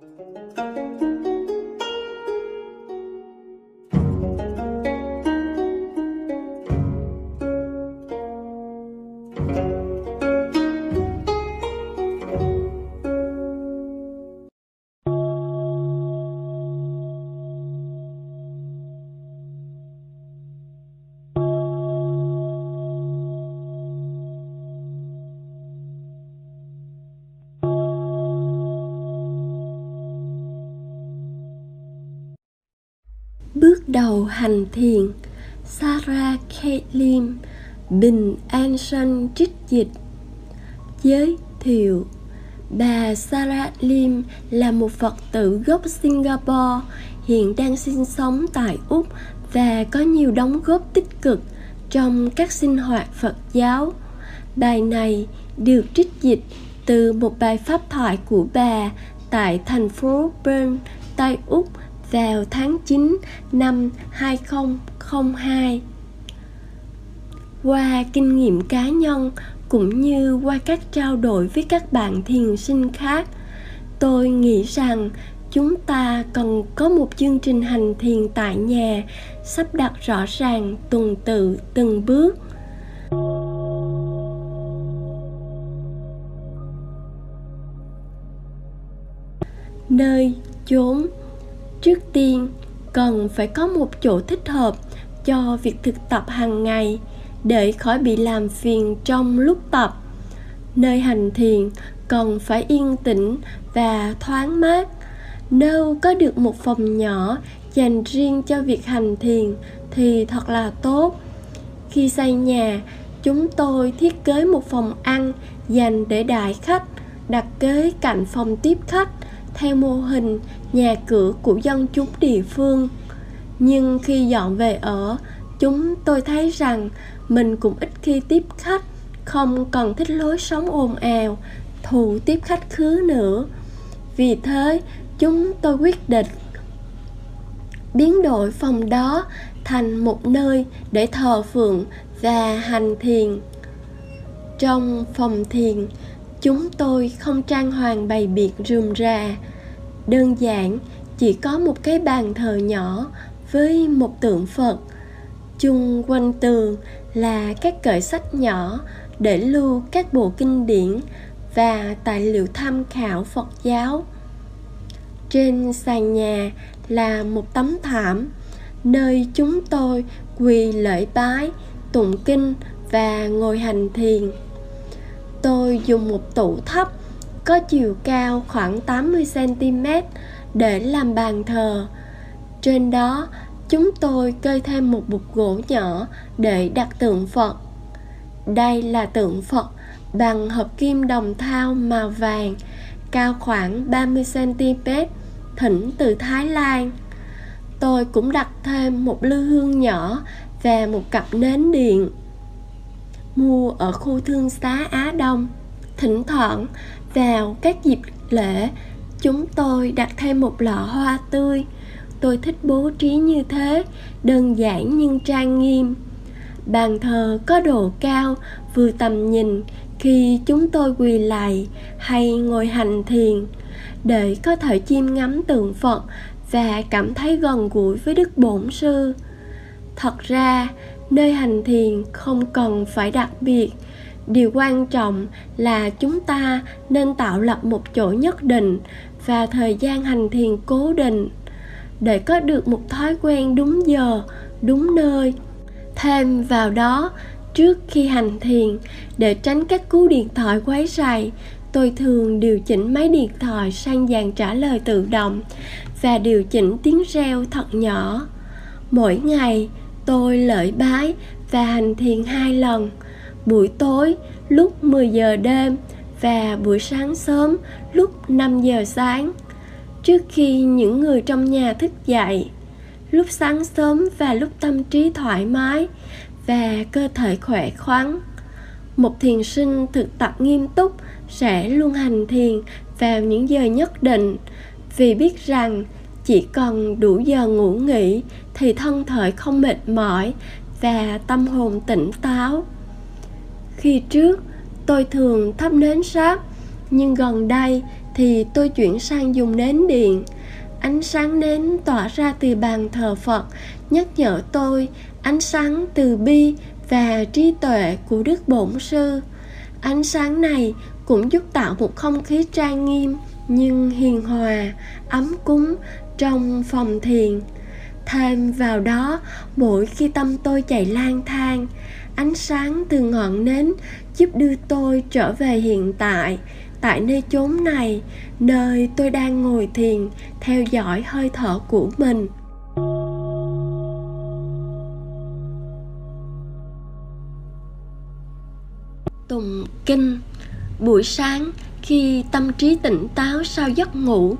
Bước đầu hành thiền Sarah Caitlin Bình An Sơn trích dịch Giới thiệu Bà Sarah Lim là một Phật tử gốc Singapore, hiện đang sinh sống tại Úc và có nhiều đóng góp tích cực trong các sinh hoạt Phật giáo. Bài này được trích dịch từ một bài pháp thoại của bà tại thành phố Bern, Tây Úc vào tháng 9 năm 2002. Qua kinh nghiệm cá nhân cũng như qua các trao đổi với các bạn thiền sinh khác, tôi nghĩ rằng chúng ta cần có một chương trình hành thiền tại nhà sắp đặt rõ ràng tuần tự từng bước nơi chốn trước tiên, cần phải có một chỗ thích hợp cho việc thực tập hàng ngày để khỏi bị làm phiền trong lúc tập. Nơi hành thiền cần phải yên tĩnh và thoáng mát. Nếu có được một phòng nhỏ dành riêng cho việc hành thiền thì thật là tốt. Khi xây nhà, chúng tôi thiết kế một phòng ăn dành để đại khách, đặt kế cạnh phòng tiếp khách theo mô hình nhà cửa của dân chúng địa phương. Nhưng khi dọn về ở, chúng tôi thấy rằng mình cũng ít khi tiếp khách, không cần thích lối sống ồn ào, thù tiếp khách khứ nữa. Vì thế, chúng tôi quyết định biến đổi phòng đó thành một nơi để thờ phượng và hành thiền. Trong phòng thiền chúng tôi không trang hoàng bày biện rườm rà. Đơn giản, chỉ có một cái bàn thờ nhỏ với một tượng phật. Chung quanh tường là các cởi sách nhỏ để lưu các bộ kinh điển và tài liệu tham khảo phật giáo. Trên sàn nhà là một tấm thảm nơi chúng tôi quỳ lễ bái, tụng kinh và ngồi hành thiền tôi dùng một tủ thấp có chiều cao khoảng 80 cm để làm bàn thờ. Trên đó, chúng tôi kê thêm một bục gỗ nhỏ để đặt tượng Phật. Đây là tượng Phật bằng hợp kim đồng thau màu vàng, cao khoảng 30 cm, thỉnh từ Thái Lan. Tôi cũng đặt thêm một lư hương nhỏ và một cặp nến điện mua ở khu thương xá Á Đông. Thỉnh thoảng, vào các dịp lễ, chúng tôi đặt thêm một lọ hoa tươi. Tôi thích bố trí như thế, đơn giản nhưng trang nghiêm. Bàn thờ có độ cao, vừa tầm nhìn, khi chúng tôi quỳ lạy hay ngồi hành thiền. Để có thể chiêm ngắm tượng phật và cảm thấy gần gũi với đức bổn sư. Thật ra nơi hành thiền không cần phải đặc biệt. Điều quan trọng là chúng ta nên tạo lập một chỗ nhất định và thời gian hành thiền cố định. Để có được một thói quen đúng giờ, đúng nơi. Thêm vào đó, trước khi hành thiền, để tránh các cú điện thoại quấy rầy, tôi thường điều chỉnh máy điện thoại sang dàn trả lời tự động và điều chỉnh tiếng reo thật nhỏ. Mỗi ngày tôi lợi bái và hành thiền hai lần. Buổi tối, lúc 10 giờ đêm và buổi sáng sớm, lúc 5 giờ sáng. Trước khi những người trong nhà thức dậy, lúc sáng sớm và lúc tâm trí thoải mái và cơ thể khỏe khoắn, một thiền sinh thực tập nghiêm túc sẽ luôn hành thiền vào những giờ nhất định. Vì biết rằng chỉ cần đủ giờ ngủ nghỉ thì thân thể không mệt mỏi và tâm hồn tỉnh táo. Khi trước, tôi thường thắp nến sáp nhưng gần đây thì tôi chuyển sang dùng nến điện. Ánh sáng nến tỏa ra từ bàn thờ phật, nhắc nhở tôi ánh sáng từ bi và trí tuệ của đức bổn sư. Ánh sáng này cũng giúp tạo một không khí trang nghiêm nhưng hiền hòa, ấm cúng trong phòng thiền. Thêm vào đó, mỗi khi tâm tôi chạy lang thang, ánh sáng từ ngọn nến giúp đưa tôi trở về hiện tại tại nơi chốn này, nơi tôi đang ngồi thiền theo dõi hơi thở của mình. Tùng kinh. Buổi sáng, khi tâm trí tỉnh táo sau giấc ngủ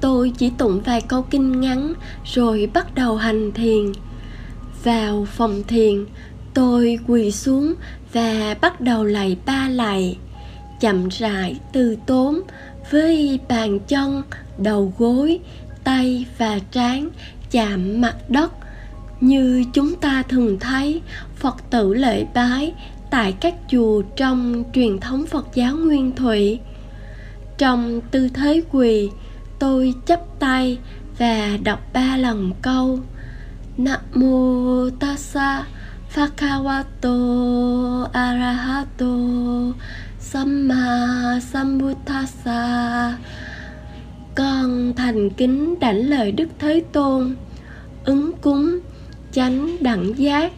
tôi chỉ tụng vài câu kinh ngắn, rồi bắt đầu hành thiền. Vào phòng thiền, tôi quỳ xuống và bắt đầu lạy ba lạy. Chậm rãi từ tốn, với bàn chân, đầu gối, tay và trán chạm mặt đất. Như chúng ta thường thấy, phật tử lễ bái tại các chùa trong truyền thống phật giáo nguyên thủy trong tư thế quỳ tôi chắp tay và đọc ba lần câu. Nam mô tassa Phakawato Arahato Samma Sambuddhasa Con thành kính đảnh lời Đức Thế Tôn, Ứng cúng, chánh đẳng giác,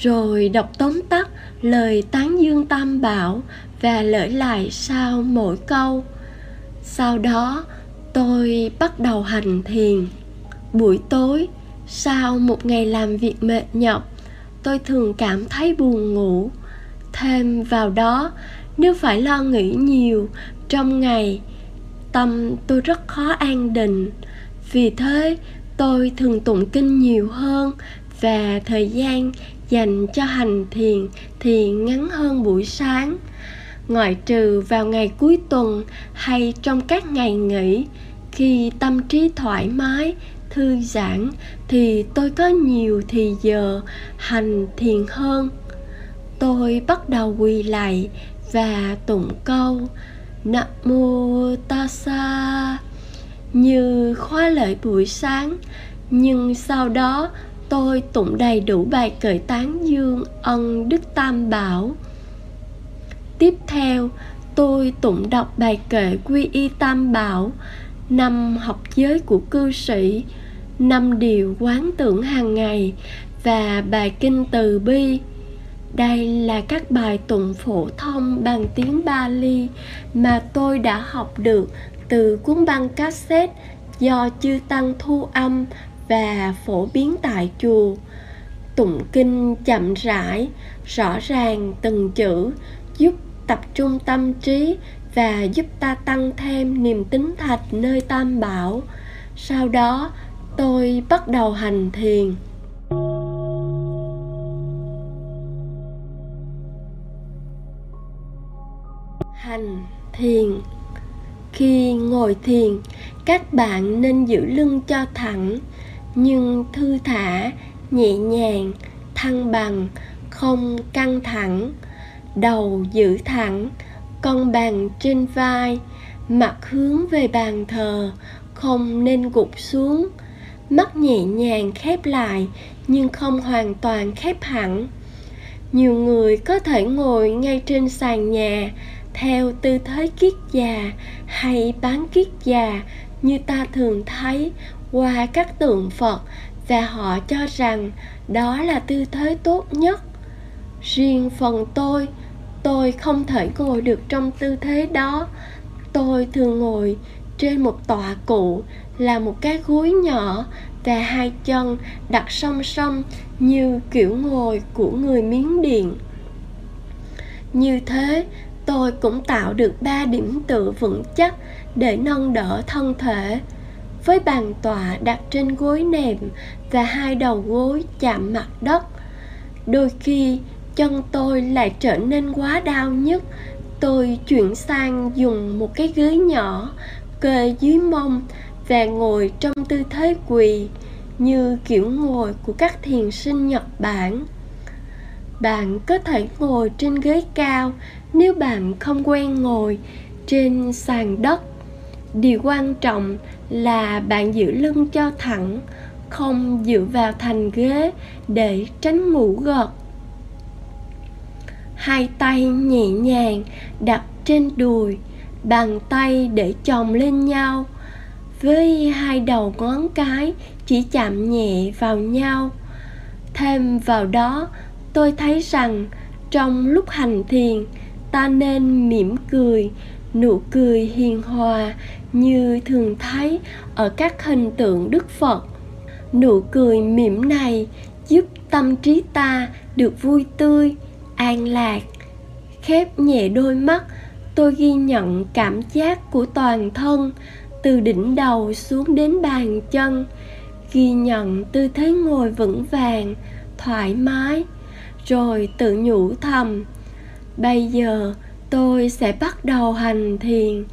Rồi đọc tóm tắt lời tán dương tam bảo Và lợi lại sau mỗi câu. Sau đó tôi bắt đầu hành thiền. Buổi tối, sau một ngày làm việc mệt nhọc, tôi thường cảm thấy buồn ngủ. Thêm vào đó, nếu phải lo nghĩ nhiều trong ngày, tâm tôi rất khó an định. Vì thế, tôi thường tụng kinh nhiều hơn và thời gian dành cho hành thiền thì ngắn hơn buổi sáng ngoại trừ vào ngày cuối tuần hay trong các ngày nghỉ, khi tâm trí thoải mái, thư giãn, thì tôi có nhiều thì giờ hành thiền hơn. Tôi bắt đầu quỳ lạy và tụng câu nam mô tassa như khóa lễ buổi sáng, nhưng sau đó tôi tụng đầy đủ bài cởi tán dương ân đức tam bảo tiếp theo, tôi tụng đọc bài kệ quy y tam bảo, năm học giới của cư sĩ, năm điều quán tưởng hàng ngày và bài kinh từ bi. Đây là các bài tụng phổ thông bằng tiếng Bali mà tôi đã học được từ cuốn băng cassette do chư tăng thu âm và phổ biến tại chùa. Tụng kinh chậm rãi, rõ ràng từng chữ giúp tập trung tâm trí và giúp ta tăng thêm niềm tính thạch nơi tam bảo. Sau đó, tôi bắt đầu hành thiền. Hành thiền. Khi ngồi thiền, các bạn nên giữ lưng cho thẳng, nhưng thư thả, nhẹ nhàng, thăng bằng, không căng thẳng đầu giữ thẳng, con bàn trên vai, mặt hướng về bàn thờ, không nên gục xuống. Mắt nhẹ nhàng khép lại, nhưng không hoàn toàn khép hẳn. Nhiều người có thể ngồi ngay trên sàn nhà, theo tư thế kiết già hay bán kiết già như ta thường thấy qua các tượng phật và họ cho rằng đó là tư thế tốt nhất. Riêng phần tôi tôi không thể ngồi được trong tư thế đó. Tôi thường ngồi trên một tọa cụ, là một cái gối nhỏ và hai chân đặt song song như kiểu ngồi của người miến điện. Như thế, tôi cũng tạo được ba điểm tựa vững chắc để nâng đỡ thân thể. Với bàn tọa đặt trên gối nệm và hai đầu gối chạm mặt đất, đôi khi chân tôi lại trở nên quá đau nhức. Tôi chuyển sang dùng một cái ghế nhỏ, kê dưới mông và ngồi trong tư thế quỳ như kiểu ngồi của các thiền sinh nhật bản. Bạn có thể ngồi trên ghế cao nếu bạn không quen ngồi trên sàn đất. Điều quan trọng là bạn giữ lưng cho thẳng, không dựa vào thành ghế để tránh ngủ gật hai tay nhẹ nhàng đặt trên đùi, bàn tay để chồng lên nhau. Với hai đầu ngón cái chỉ chạm nhẹ vào nhau. Thêm vào đó, tôi thấy rằng trong lúc hành thiền, ta nên mỉm cười, nụ cười hiền hòa như thường thấy ở các hình tượng đức phật. Nụ cười mỉm này giúp tâm trí ta được vui tươi an lạc. Khép nhẹ đôi mắt, tôi ghi nhận cảm giác của toàn thân, từ đỉnh đầu xuống đến bàn chân. Ghi nhận tư thế ngồi vững vàng, thoải mái, rồi tự nhủ thầm, bây giờ tôi sẽ bắt đầu hành thiền,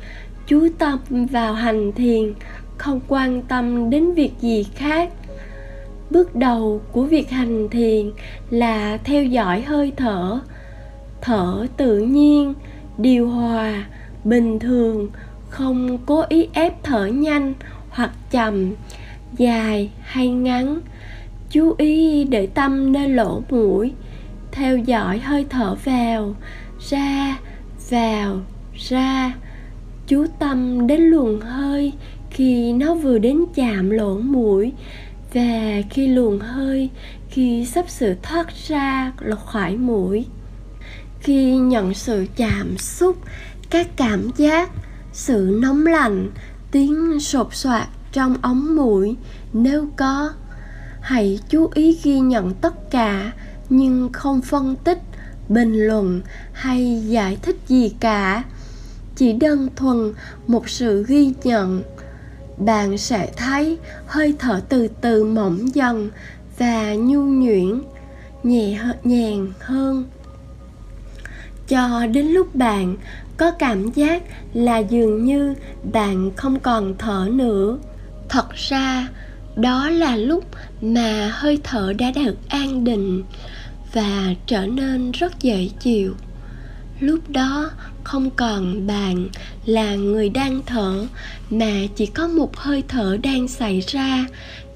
chú tâm vào hành thiền, không quan tâm đến việc gì khác bước đầu của việc hành thiền là theo dõi hơi thở. Thở tự nhiên, điều hòa, bình thường, không cố ý ép thở nhanh hoặc chậm, dài hay ngắn. Chú ý để tâm nơi lỗ mũi, theo dõi hơi thở vào, ra vào, ra. Chú tâm đến luồng hơi khi nó vừa đến chạm lỗ mũi và khi luồng hơi, khi sắp sửa thoát ra là khỏi mũi, khi nhận sự chạm xúc, các cảm giác, sự nóng lạnh, tiếng sột soạt trong ống mũi nếu có, hãy chú ý ghi nhận tất cả nhưng không phân tích, bình luận hay giải thích gì cả. Chỉ đơn thuần một sự ghi nhận bạn sẽ thấy hơi thở từ từ mỏng dần và nhu nhuyễn, nhẹ nhàng hơn. Cho đến lúc bạn có cảm giác là dường như bạn không còn thở nữa. Thật ra, đó là lúc mà hơi thở đã được an định và trở nên rất dễ chịu lúc đó, không còn bạn là người đang thở, mà chỉ có một hơi thở đang xảy ra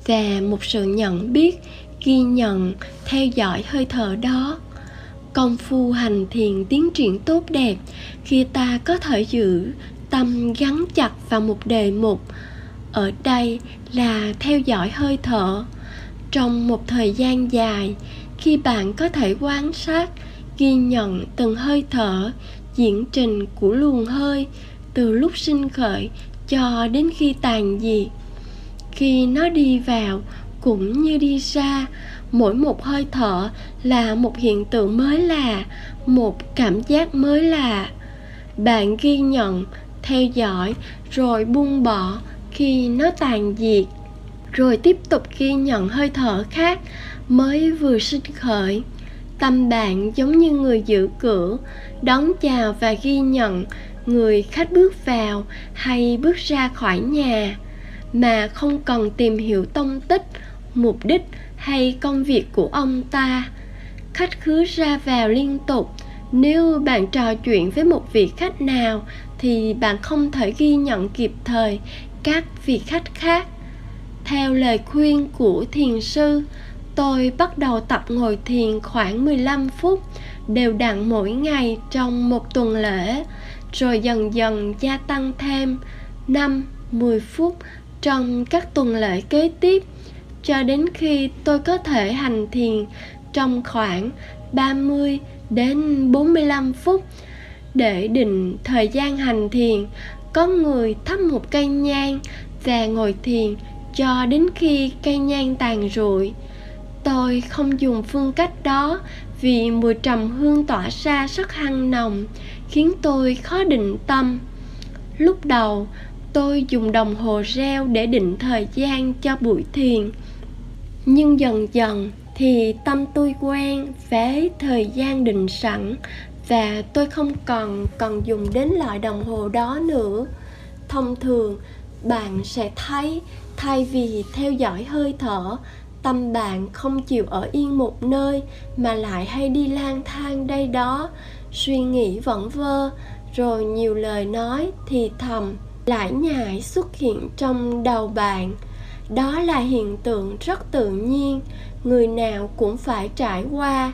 và một sự nhận biết, ghi nhận, theo dõi hơi thở đó. Công phu hành thiền tiến triển tốt đẹp khi ta có thể giữ tâm gắn chặt vào một đề mục. Ở đây là theo dõi hơi thở. Trong một thời gian dài, khi bạn có thể quan sát ghi nhận từng hơi thở, diễn trình của luồng hơi từ lúc sinh khởi cho đến khi tàn diệt khi nó đi vào cũng như đi ra, mỗi một hơi thở là một hiện tượng mới là một cảm giác mới là bạn ghi nhận, theo dõi, rồi buông bỏ khi nó tàn diệt rồi tiếp tục ghi nhận hơi thở khác mới vừa sinh khởi tâm bạn giống như người giữ cửa, đón chào và ghi nhận người khách bước vào hay bước ra khỏi nhà. Mà không cần tìm hiểu tông tích, mục đích hay công việc của ông ta. Khách khứa ra vào liên tục. Nếu bạn trò chuyện với một vị khách nào, thì bạn không thể ghi nhận kịp thời các vị khách khác. Theo lời khuyên của thiền sư tôi bắt đầu tập ngồi thiền khoảng 15 phút đều đặn mỗi ngày trong một tuần lễ rồi dần dần gia tăng thêm 5, 10 phút trong các tuần lễ kế tiếp. Cho đến khi tôi có thể hành thiền trong khoảng 30 đến 45 phút. Để định thời gian hành thiền có người thắp một cây nhang và ngồi thiền cho đến khi cây nhang tàn rụi tôi không dùng phương cách đó vì mùi trầm hương tỏa ra rất hăng nồng, khiến tôi khó định tâm. Lúc đầu, tôi dùng đồng hồ reo để định thời gian cho buổi thiền, nhưng dần dần thì tâm tôi quen với thời gian định sẵn và tôi không còn cần dùng đến loại đồng hồ đó nữa. Thông thường, bạn sẽ thấy, thay vì theo dõi hơi thở tâm bạn không chịu ở yên một nơi mà lại hay đi lang thang đây đó. Suy nghĩ vẩn vơ, rồi nhiều lời nói thì thầm lải nhải xuất hiện trong đầu bạn. Đó là hiện tượng rất tự nhiên, người nào cũng phải trải qua.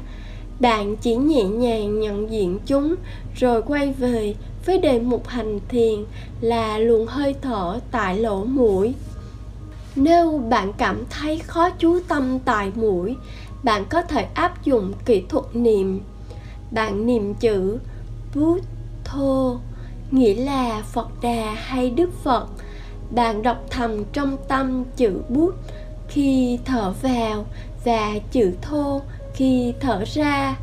Bạn chỉ nhẹ nhàng nhận diện chúng, rồi quay về với đề mục hành thiền là luồng hơi thở tại lỗ mũi nếu bạn cảm thấy khó chú tâm tại mũi, bạn có thể áp dụng kỹ thuật niệm. Bạn niệm chữ bút thô nghĩa là phật đà hay đức phật. Bạn đọc thầm trong tâm chữ bút khi thở vào và chữ thô khi thở ra.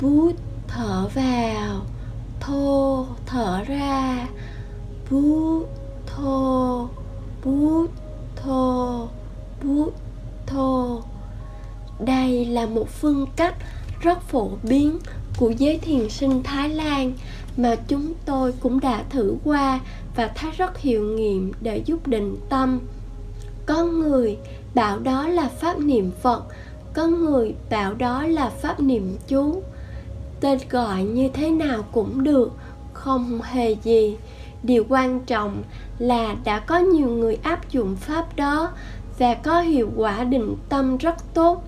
Bút thở vào, thô thở ra. Bút, thô, bút thô bút thô đây là một phương cách rất phổ biến của giới thiền sinh Thái Lan mà chúng tôi cũng đã thử qua và thấy rất hiệu nghiệm để giúp định tâm. Có người bảo đó là pháp niệm Phật, có người bảo đó là pháp niệm chú. Tên gọi như thế nào cũng được, không hề gì. Điều quan trọng là đã có nhiều người áp dụng pháp đó và có hiệu quả định tâm rất tốt.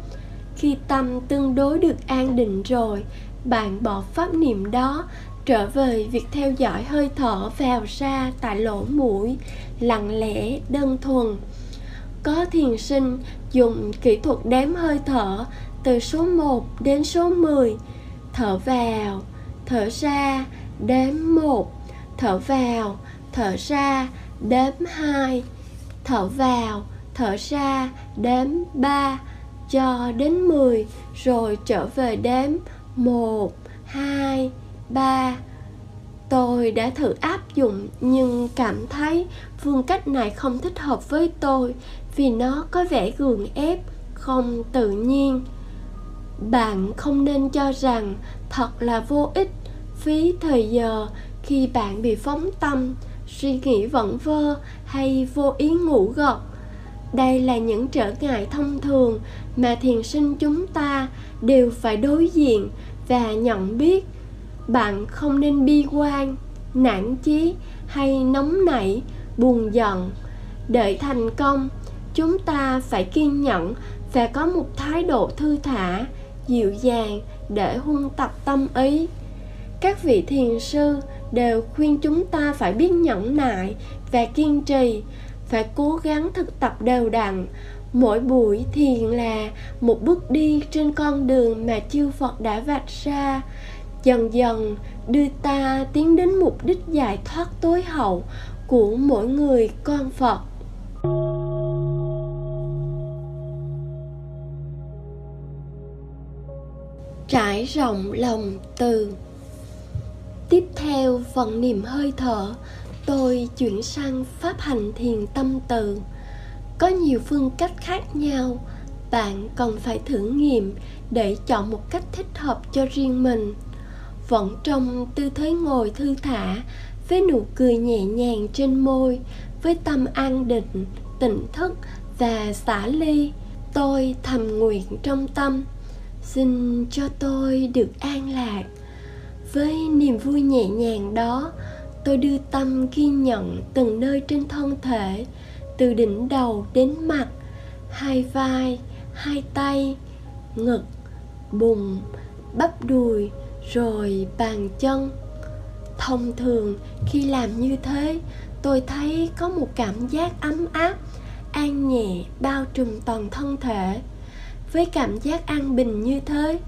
Khi tâm tương đối được an định rồi, bạn bỏ pháp niệm đó trở về việc theo dõi hơi thở vào ra tại lỗ mũi lặng lẽ đơn thuần. Có thiền sinh dùng kỹ thuật đếm hơi thở từ số 1 đến số 10 thở vào thở ra đếm 1 thở vào thở ra đếm 2 thở vào thở ra đếm 3 cho đến 10 rồi trở về đếm 1 2 3 Tôi đã thử áp dụng nhưng cảm thấy phương cách này không thích hợp với tôi vì nó có vẻ gượng ép, không tự nhiên. Bạn không nên cho rằng thật là vô ích, phí thời giờ khi bạn bị phóng tâm, suy nghĩ vẩn vơ hay vô ý ngủ gật. Đây là những trở ngại thông thường mà thiền sinh chúng ta đều phải đối diện và nhận biết. Bạn không nên bi quan, nản chí hay nóng nảy, buồn giận. Đợi thành công, chúng ta phải kiên nhẫn và có một thái độ thư thả, dịu dàng để huân tập tâm ý. Các vị thiền sư đều khuyên chúng ta phải biết nhẫn nại và kiên trì, phải cố gắng thực tập đều đặn. Mỗi buổi thiền là một bước đi trên con đường mà chư phật đã vạch ra. Dần dần đưa ta tiến đến mục đích giải thoát tối hậu của mỗi người con phật. Trải rộng lòng từ tiếp theo phần niệm hơi thở, tôi chuyển sang pháp hành thiền tâm từ. Có nhiều phương cách khác nhau, bạn cần phải thử nghiệm để chọn một cách thích hợp cho riêng mình. Vẫn trong tư thế ngồi thư thả, với nụ cười nhẹ nhàng trên môi, với tâm an định, tỉnh thức và xả ly, tôi thầm nguyện trong tâm. Xin cho tôi được an lạc với niềm vui nhẹ nhàng đó, tôi đưa tâm ghi nhận từng nơi trên thân thể, từ đỉnh đầu đến mặt, hai vai, hai tay, ngực, bụng, bắp đùi, rồi bàn chân. Thông thường, khi làm như thế, tôi thấy có một cảm giác ấm áp, an nhẹ bao trùm toàn thân thể. Với cảm giác an bình như thế,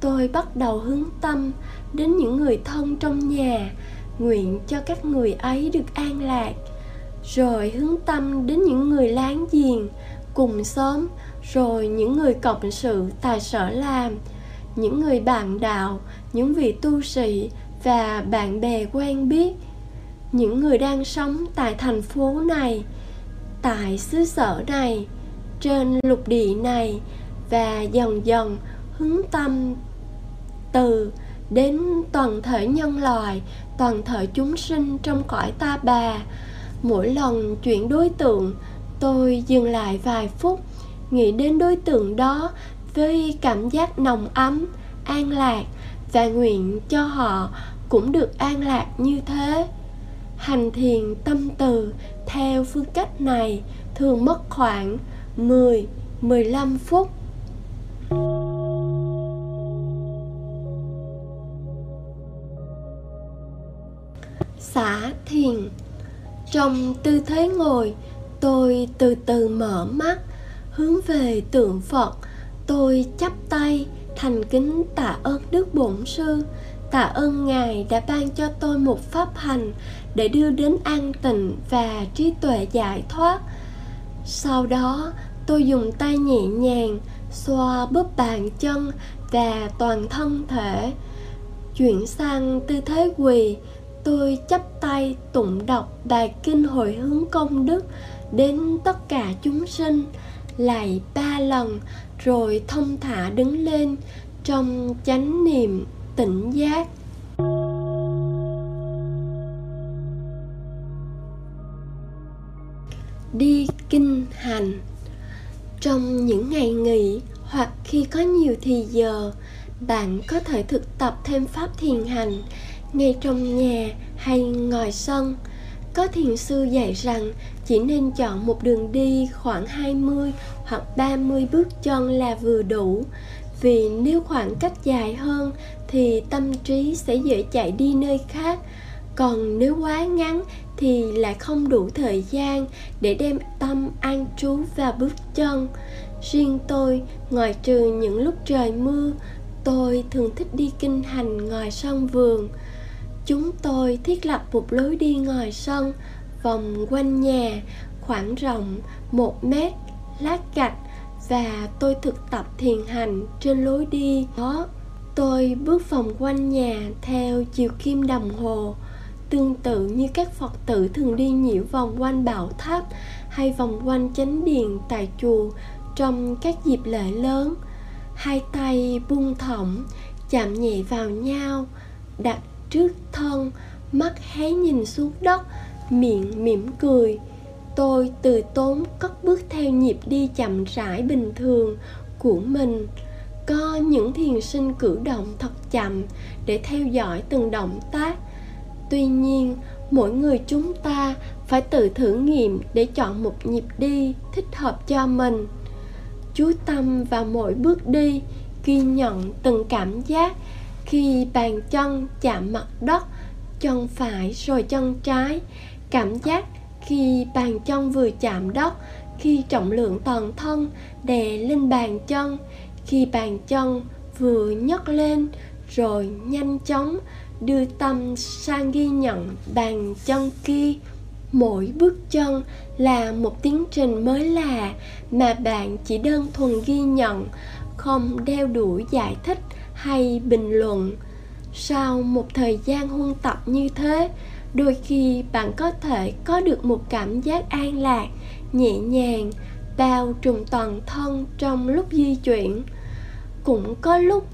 tôi bắt đầu hướng tâm đến những người thân trong nhà, nguyện cho các người ấy được an lạc. Rồi hướng tâm đến những người láng giềng, cùng xóm. Rồi những người cộng sự, tài sở làm. Những người bạn đạo, những vị tu sĩ và bạn bè quen biết. Những người đang sống tại thành phố này, tại xứ sở này, trên lục địa này. Và dần dần hướng tâm từ đến toàn thể nhân loại, toàn thể chúng sinh trong cõi ta bà. Mỗi lần chuyển đối tượng, tôi dừng lại vài phút, nghĩ đến đối tượng đó với cảm giác nồng ấm, an lạc và nguyện cho họ cũng được an lạc như thế. Hành thiền tâm từ theo phương cách này thường mất khoảng 10 15 phút. Xả thiền. Trong tư thế ngồi, tôi từ từ mở mắt, hướng về tượng phật. Tôi chắp tay, thành kính tạ ơn đức bổn sư. Tạ ơn ngài đã ban cho tôi một pháp hành để đưa đến an tịnh và trí tuệ giải thoát. Sau đó, tôi dùng tay nhẹ nhàng, xoa bóp bàn chân và toàn thân thể, chuyển sang tư thế quỳ tôi chắp tay tụng đọc bài kinh hồi hướng công đức đến tất cả chúng sinh lại ba lần, rồi thông thả đứng lên trong chánh niệm tỉnh giác. Đi kinh hành. Trong những ngày nghỉ hoặc khi có nhiều thì giờ, bạn có thể thực tập thêm pháp thiền hành ngay trong nhà hay ngoài sân, có thiền sư dạy rằng chỉ nên chọn một đường đi khoảng 20 hoặc 30 bước chân là vừa đủ. Vì nếu khoảng cách dài hơn thì tâm trí sẽ dễ chạy đi nơi khác, còn nếu quá ngắn thì lại không đủ thời gian để đem tâm an trú vào bước chân. Riêng tôi ngoài trừ những lúc trời mưa, tôi thường thích đi kinh hành ngoài sân vườn chúng tôi thiết lập một lối đi ngoài sân, vòng quanh nhà, khoảng rộng một mét, lát gạch và tôi thực tập thiền hành trên lối đi đó. Tôi bước vòng quanh nhà theo chiều kim đồng hồ, tương tự như các phật tử thường đi nhiễu vòng quanh bảo tháp hay vòng quanh chánh điện tại chùa trong các dịp lễ lớn. Hai tay buông thõng, chạm nhẹ vào nhau, đặt trước thân, mắt hé nhìn xuống đất, miệng mỉm cười. Tôi từ tốn cất bước theo nhịp đi chậm rãi bình thường của mình. Có những thiền sinh cử động thật chậm để theo dõi từng động tác. Tuy nhiên, mỗi người chúng ta phải tự thử nghiệm để chọn một nhịp đi thích hợp cho mình. Chú tâm vào mỗi bước đi ghi nhận từng cảm giác khi bàn chân chạm mặt đất, chân phải rồi chân trái. Cảm giác khi bàn chân vừa chạm đất, khi trọng lượng toàn thân đè lên bàn chân. Khi bàn chân vừa nhấc lên rồi nhanh chóng đưa tâm sang ghi nhận bàn chân kia. Mỗi bước chân là một tiến trình mới lạ mà bạn chỉ đơn thuần ghi nhận, không đeo đuổi giải thích hay bình luận. Sau một thời gian huân tập như thế, đôi khi bạn có thể có được một cảm giác an lạc, nhẹ nhàng, bao trùm toàn thân trong lúc di chuyển. Cũng có lúc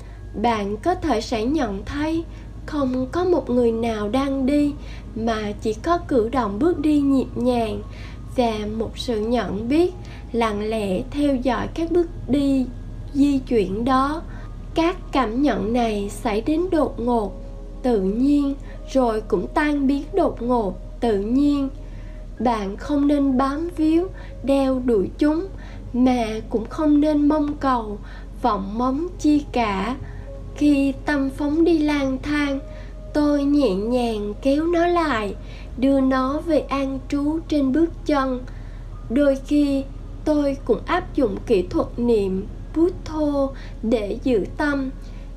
bạn có thể sẽ nhận thấy không có một người nào đang đi, mà chỉ có cử động bước đi nhịp nhàng và một sự nhận biết lặng lẽ theo dõi các bước đi di chuyển đó các cảm nhận này xảy đến đột ngột, tự nhiên, rồi cũng tan biến đột ngột, tự nhiên. Bạn không nên bám víu, đeo đuổi chúng, mà cũng không nên mong cầu, vọng móng chi cả. Khi tâm phóng đi lang thang, tôi nhẹ nhàng kéo nó lại, đưa nó về an trú trên bước chân. Đôi khi, tôi cũng áp dụng kỹ thuật niệm bút thô để giữ tâm.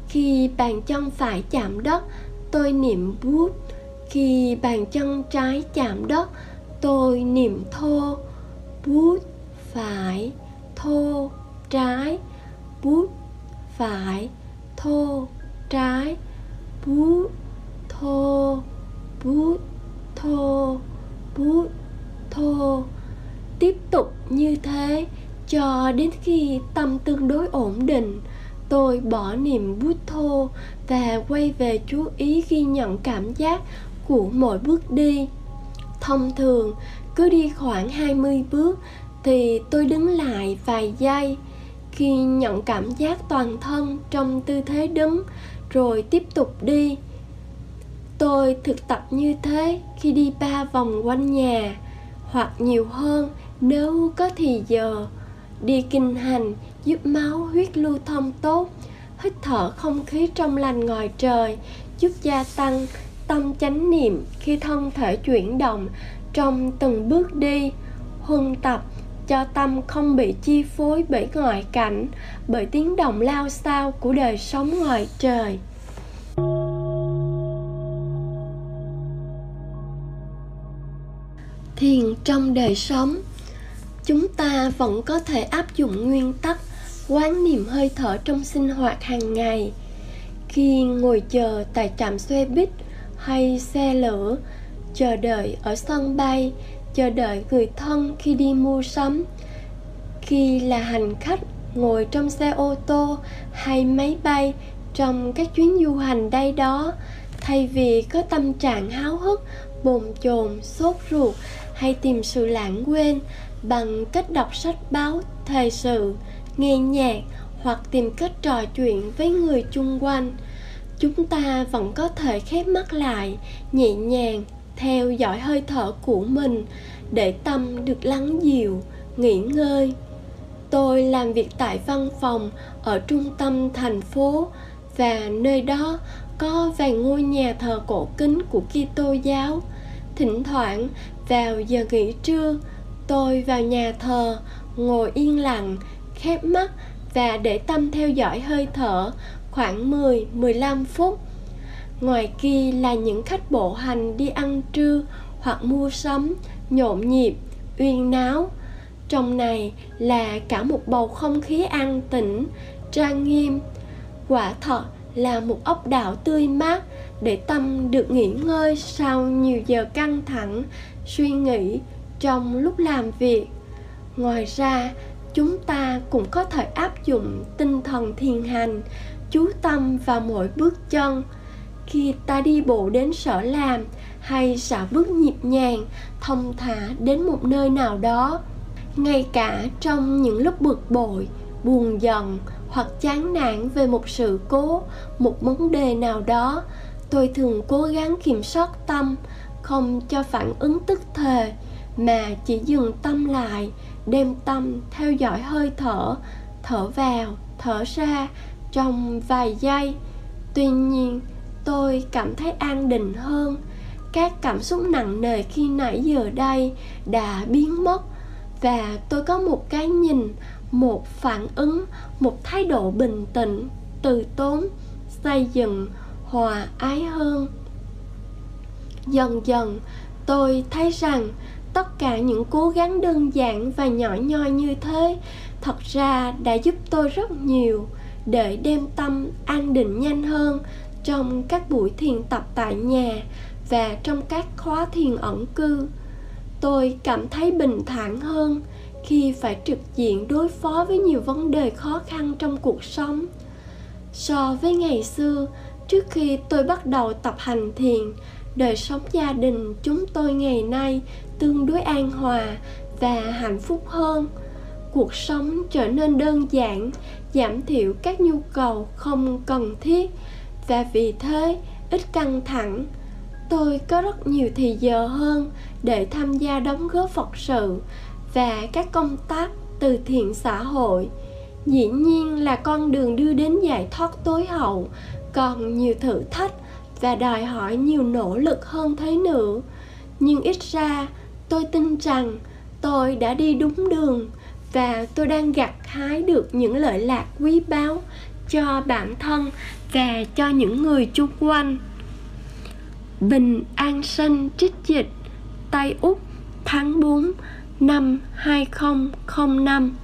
Khi bàn chân phải chạm đất, tôi niệm bút khi bàn chân trái chạm đất, tôi niệm thô bút phải thô trái. Bút phải thô trái. Bút thô bút thô bút thô tiếp tục như thế cho đến khi tâm tương đối ổn định, tôi bỏ niềm bút thô và quay về chú ý ghi nhận cảm giác của mỗi bước đi. Thông thường, cứ đi khoảng 20 bước thì tôi đứng lại vài giây khi nhận cảm giác toàn thân trong tư thế đứng, rồi tiếp tục đi. Tôi thực tập như thế khi đi ba vòng quanh nhà, hoặc nhiều hơn, nếu có thì giờ đi kinh hành, giúp máu huyết lưu thông tốt, hít thở không khí trong lành ngoài trời, giúp gia tăng tâm chánh niệm khi thân thể chuyển động trong từng bước đi, huân tập cho tâm không bị chi phối bởi ngoại cảnh, bởi tiếng động lao sao của đời sống ngoài trời. Thiền trong đời sống chúng ta vẫn có thể áp dụng nguyên tắc quán niệm hơi thở trong sinh hoạt hàng ngày. Khi ngồi chờ tại trạm xe buýt hay xe lửa, chờ đợi ở sân bay, chờ đợi người thân khi đi mua sắm. Khi là hành khách ngồi trong xe ô tô hay máy bay trong các chuyến du hành đây đó, thay vì có tâm trạng háo hức, bồn chồn, sốt ruột hay tìm sự lãng quên bằng cách đọc sách báo thời sự nghe nhạc hoặc tìm cách trò chuyện với người chung quanh chúng ta vẫn có thể khép mắt lại nhẹ nhàng theo dõi hơi thở của mình để tâm được lắng dịu nghỉ ngơi tôi làm việc tại văn phòng ở trung tâm thành phố và nơi đó có vài ngôi nhà thờ cổ kính của Kitô giáo. Thỉnh thoảng vào giờ nghỉ trưa, tôi vào nhà thờ, ngồi yên lặng, khép mắt và để tâm theo dõi hơi thở khoảng 10-15 phút. Ngoài kia là những khách bộ hành đi ăn trưa hoặc mua sắm, nhộn nhịp, uyên náo. Trong này là cả một bầu không khí an tĩnh, trang nghiêm. Quả thật là một ốc đảo tươi mát để tâm được nghỉ ngơi sau nhiều giờ căng thẳng, suy nghĩ trong lúc làm việc. Ngoài ra, chúng ta cũng có thể áp dụng tinh thần thiền hành chú tâm vào mỗi bước chân khi ta đi bộ đến sở làm hay xả bước nhịp nhàng thông thả đến một nơi nào đó ngay cả trong những lúc bực bội buồn giận hoặc chán nản về một sự cố một vấn đề nào đó tôi thường cố gắng kiểm soát tâm không cho phản ứng tức thời mà chỉ dừng tâm lại, đem tâm theo dõi hơi thở thở vào, thở ra trong vài giây. Tuy nhiên, tôi cảm thấy an định hơn. Các cảm xúc nặng nề khi nãy giờ đây đã biến mất và tôi có một cái nhìn, một phản ứng, một thái độ bình tĩnh, từ tốn, xây dựng, hòa ái hơn. Dần dần, tôi thấy rằng tất cả những cố gắng đơn giản và nhỏ nhoi như thế, thật ra đã giúp tôi rất nhiều. Để đem tâm an định nhanh hơn trong các buổi thiền tập tại nhà và trong các khóa thiền ẩn cư, tôi cảm thấy bình thản hơn khi phải trực diện đối phó với nhiều vấn đề khó khăn trong cuộc sống. So với ngày xưa trước khi tôi bắt đầu tập hành thiền, đời sống gia đình chúng tôi ngày nay tương đối an hòa và hạnh phúc hơn. Cuộc sống trở nên đơn giản, giảm thiểu các nhu cầu không cần thiết và vì thế ít căng thẳng. Tôi có rất nhiều thì giờ hơn để tham gia đóng góp phật sự và các công tác từ thiện xã hội. Dĩ nhiên là con đường đưa đến giải thoát tối hậu còn nhiều thử thách và đòi hỏi nhiều nỗ lực hơn thế nữa. Nhưng ít ra, tôi tin rằng tôi đã đi đúng đường và tôi đang gặt hái được những lợi lạc quý báu cho bản thân và cho những người chung quanh. Bình An Sinh trích dịch, Tây Úc tháng 4 năm 2005